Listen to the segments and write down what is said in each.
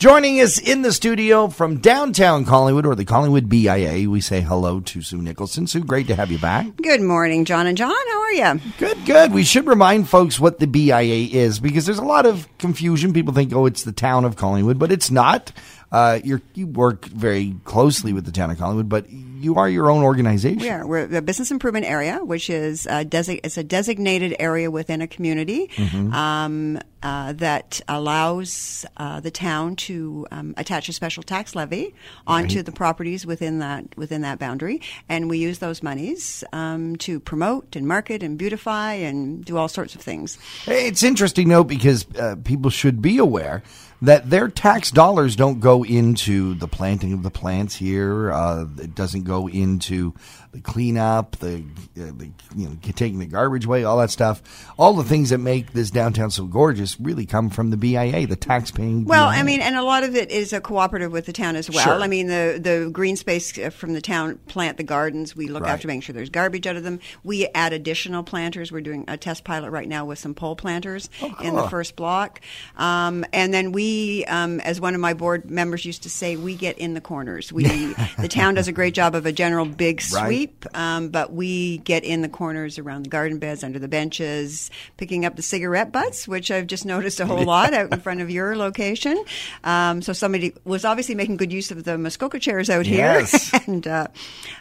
Joining us in the studio from downtown Collingwood or the Collingwood BIA, we say hello to Sue Nicholson. Sue, great to have you back. Good morning, John and John. How are you? Good, good. We should remind folks what the BIA is because there's a lot of confusion. People think, oh, it's the town of Collingwood, but it's not. Uh, you you work very closely with the town of Collingwood, but you are your own organization. We are. We're the business improvement area, which is a desi- it's a designated area within a community Mm-hmm. um, uh, that allows uh, the town to um, attach a special tax levy onto the properties within that within that boundary, and we use those monies um, to promote and market and beautify and do all sorts of things. It's interesting, though, because uh, people should be aware that their tax dollars don't go into the planting of the plants here. Uh, it doesn't go into the cleanup, the, uh, the you know taking the garbage away, all that stuff. All the things that make this downtown so gorgeous really come from the BIA, the tax-paying. Well, BIA. I mean, and a lot of it is a cooperative with the town as well. Sure. I mean, the the green space uh, from the town plant the gardens. We look Right. after making sure there's garbage out of them. We add additional planters. We're doing a test pilot right now with some pole planters in the first block. Um, and then we, um, as one of my board members used to say, we get in the corners. We the town does a great job of a general big Right. Sweep, um, but we get in the corners around the garden beds, under the benches, picking up the cigarette butts, which I've just noticed a whole lot out in front of your location. Um, so somebody was obviously making good use of the Muskoka chairs out Yes. here, and uh,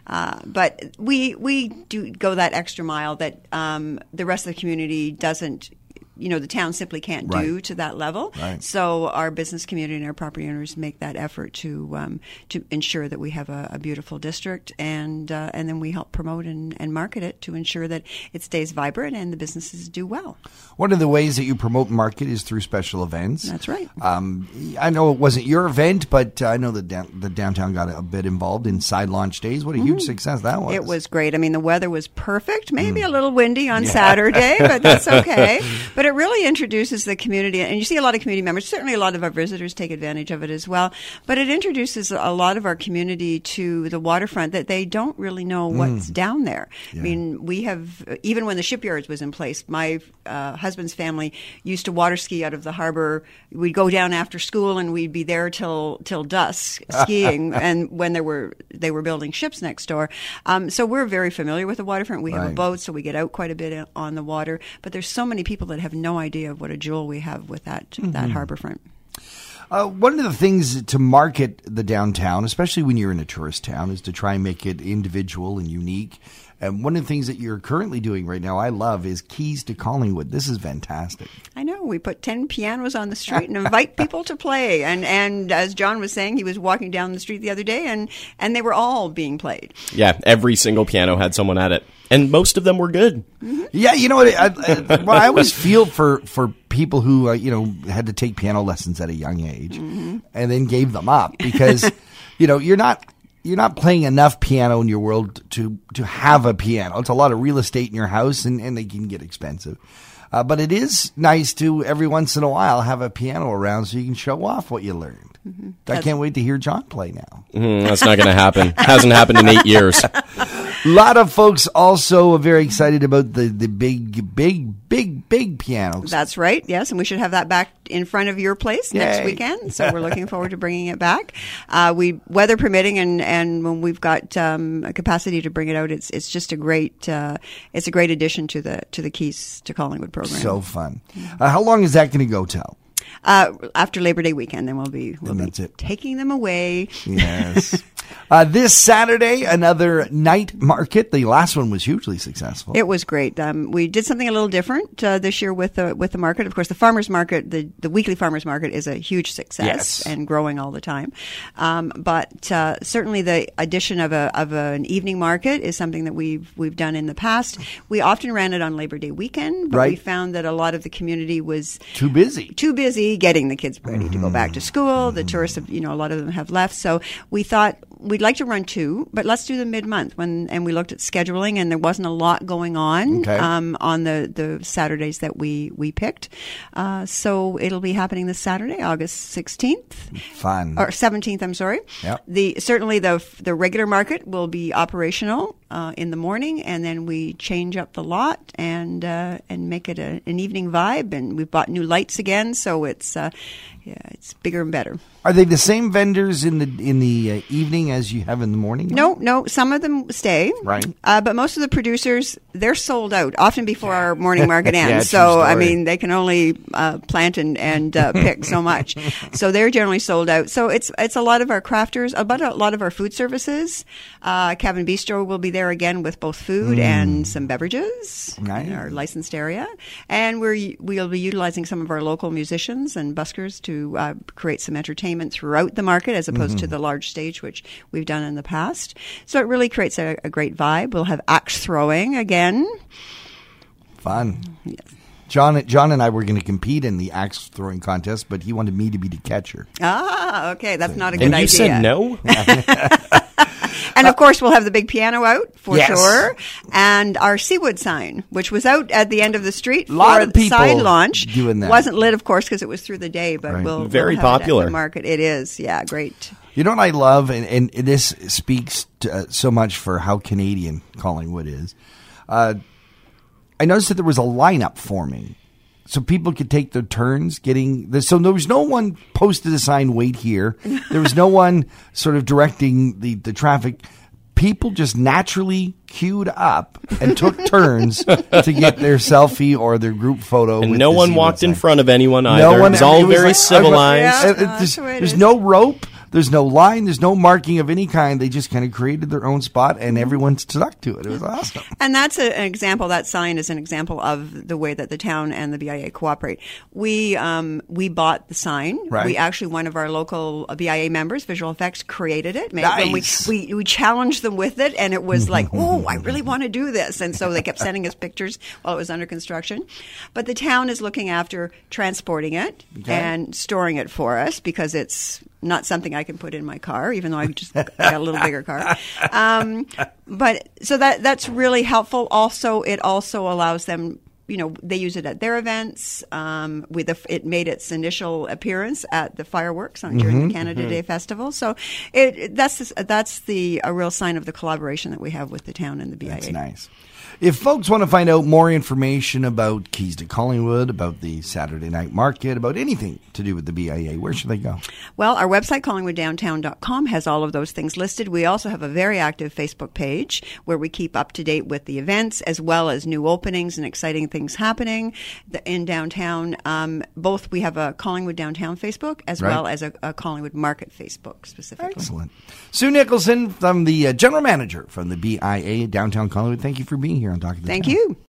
uh, but we we do go that extra mile that um, the rest of the community doesn't. You know, the town simply can't do to that level. Right. So our business community and our property owners make that effort to um, to ensure that we have a, a beautiful district, and uh, and then we help promote and, and market it to ensure that it stays vibrant and the businesses do well. One of the ways that you promote and market is through special events. That's right. Um, I know it wasn't your event, but I know that down, the downtown got a bit involved in side launch days. What a huge success that was! Mm-hmm. It was great. I mean, the weather was perfect. Maybe a little windy on Saturday, but that's okay. But it really introduces the community, and you see a lot of community members. Certainly, a lot of our visitors take advantage of it as well. But it introduces a lot of our community to the waterfront that they don't really know what's down there. I mean, we have even when the shipyards was in place, my uh, husband's family used to water ski out of the harbor. We'd go down after school, and we'd be there till till dusk skiing. and when there were they were building ships next door, um, so we're very familiar with the waterfront. We have a boat, so we get out quite a bit on the water. But there's so many people that have no idea of what a jewel we have with that that harbor front. Uh, one of the things to market the downtown, especially when you're in a tourist town, is to try and make it individual and unique. And one of the things that you're currently doing right now, I love, is Keys to Collingwood. This is fantastic. I know. We put ten pianos on the street and invite people to play. And and as John was saying, he was walking down the street the other day, and and they were all being played. Yeah, every single piano had someone at it, and most of them were good. Yeah, you know what? I, I, well, I always feel for for people who uh, you know had to take piano lessons at a young age and then gave them up because you know you're not you're not playing enough piano in your world to to have a piano. It's a lot of real estate in your house, and, and they can get expensive. Uh, but it is nice to every once in a while have a piano around so you can show off what you learned. I can't wait to hear John play now. Mm, that's not going to happen. Hasn't happened in eight years. A lot of folks also are very excited about the, the big, big, big, big pianos. That's right. Yes, and we should have that back in front of your place next weekend. So we're looking forward to bringing it back. Uh, we weather permitting, and and when we've got um, a capacity to bring it out, it's it's just a great uh, it's a great addition to the to the Keys to Collingwood program. So fun. Uh, how long is that going to go till? Uh, after Labor Day weekend, then we'll be we'll be that's it. taking them away. Yes. uh, this Saturday, another night market. The last one was hugely successful. It was great. Um, we did something a little different uh, this year with the with the market. Of course, the farmers market, the, the weekly farmers market, is a huge success Yes. and growing all the time. Um, but uh, certainly, the addition of a of an evening market is something that we've we've done in the past. We often ran it on Labor Day weekend, but we found that a lot of the community was Too busy. too busy getting the kids ready to go back to school. Mm-hmm. The tourists, have, you know, a lot of them have left. So we thought we'd like to run two, but let's do them mid month. When and we looked at scheduling, and there wasn't a lot going on Okay. um, on the the Saturdays that we we picked. Uh, so it'll be happening this Saturday, August sixteenth Fun. or seventeenth. I'm sorry. Yep. The certainly the the regular market will be operational uh, in the morning, and then we change up the lot and uh, and make it a, an evening vibe. And we've bought new lights again, so it's uh, yeah, it's bigger and better. Are they the same vendors in the in the uh, evening as you have in the morning? No, no. Some of them stay, Right. Uh, but most of the producers they're sold out often before our morning market ends. Yeah, so I mean, they can only uh, plant and and uh, pick so much. So they're generally sold out. So it's it's a lot of our crafters, about a lot of our food services. Uh, Cabin Bistro will be there again with both food and some beverages Mm. Nice. in our licensed area, and we're we'll be utilizing some of our local musicians and buskers to uh, create some entertainment throughout the market, as opposed Mm-hmm. to the large stage which we've done in the past. So it really creates a, a great vibe. We'll have axe throwing again. Fun. John, John and I were going to compete in the axe throwing contest, but he wanted me to be the catcher. Ah, okay, that's not a good And you idea. said no? And of course, we'll have the big piano out for Yes. sure, and our Seawood sign, which was out at the end of the street Lot for of people side launch. doing that. wasn't lit, of course, because it was through the day, but Right. we'll Very we'll have it at popular. the market. It is, yeah, great. You know what I love, and, and this speaks to, uh, so much for how Canadian Collingwood is. Uh, I noticed that there was a lineup forming, so people could take their turns getting. The, so there was no one posted a sign, "Wait here." There was no one sort of directing the the traffic. People just naturally queued up and took turns to get their selfie or their group photo. And with no one Seawood walked in front of anyone either. No one. it was all it was very like- civilized. Yeah. Uh, uh, there's the there's no rope. There's no line. There's no marking of any kind. They just kind of created their own spot, and everyone stuck to it. It was awesome. And that's a, an example. That sign is an example of the way that the town and the BIA cooperate. We um, we bought the sign. Right. We actually one of our local BIA members, Visual Effects, created it. Made- Nice. we, we we challenged them with it, and it was like, oh, I really want to do this. And so they kept sending us pictures while it was under construction. But the town is looking after transporting it Okay. and storing it for us because it's not something I can put in my car, even though I've just got a little bigger car. Um, but so that that's really helpful. Also, it also allows them. You know, they use it at their events. Um, with the, it made its initial appearance at the fireworks on, during the Canada Day Festival. So, it, it- that's that's the a real sign of the collaboration that we have with the town and the BIA. That's nice. If folks want to find out more information about Keys to Collingwood, about the Saturday night market, about anything to do with the BIA, where should they go? Well, our website, collingwooddowntown.com, has all of those things listed. We also have a very active Facebook page where we keep up to date with the events as well as new openings and exciting things happening in downtown. Um, both we have a Collingwood Downtown Facebook as Right. well as a, a Collingwood Market Facebook specifically. Excellent. Sue Nicholson, I'm the uh, general manager from the BIA Downtown Collingwood. Thank you for being here on to Thank Town. you.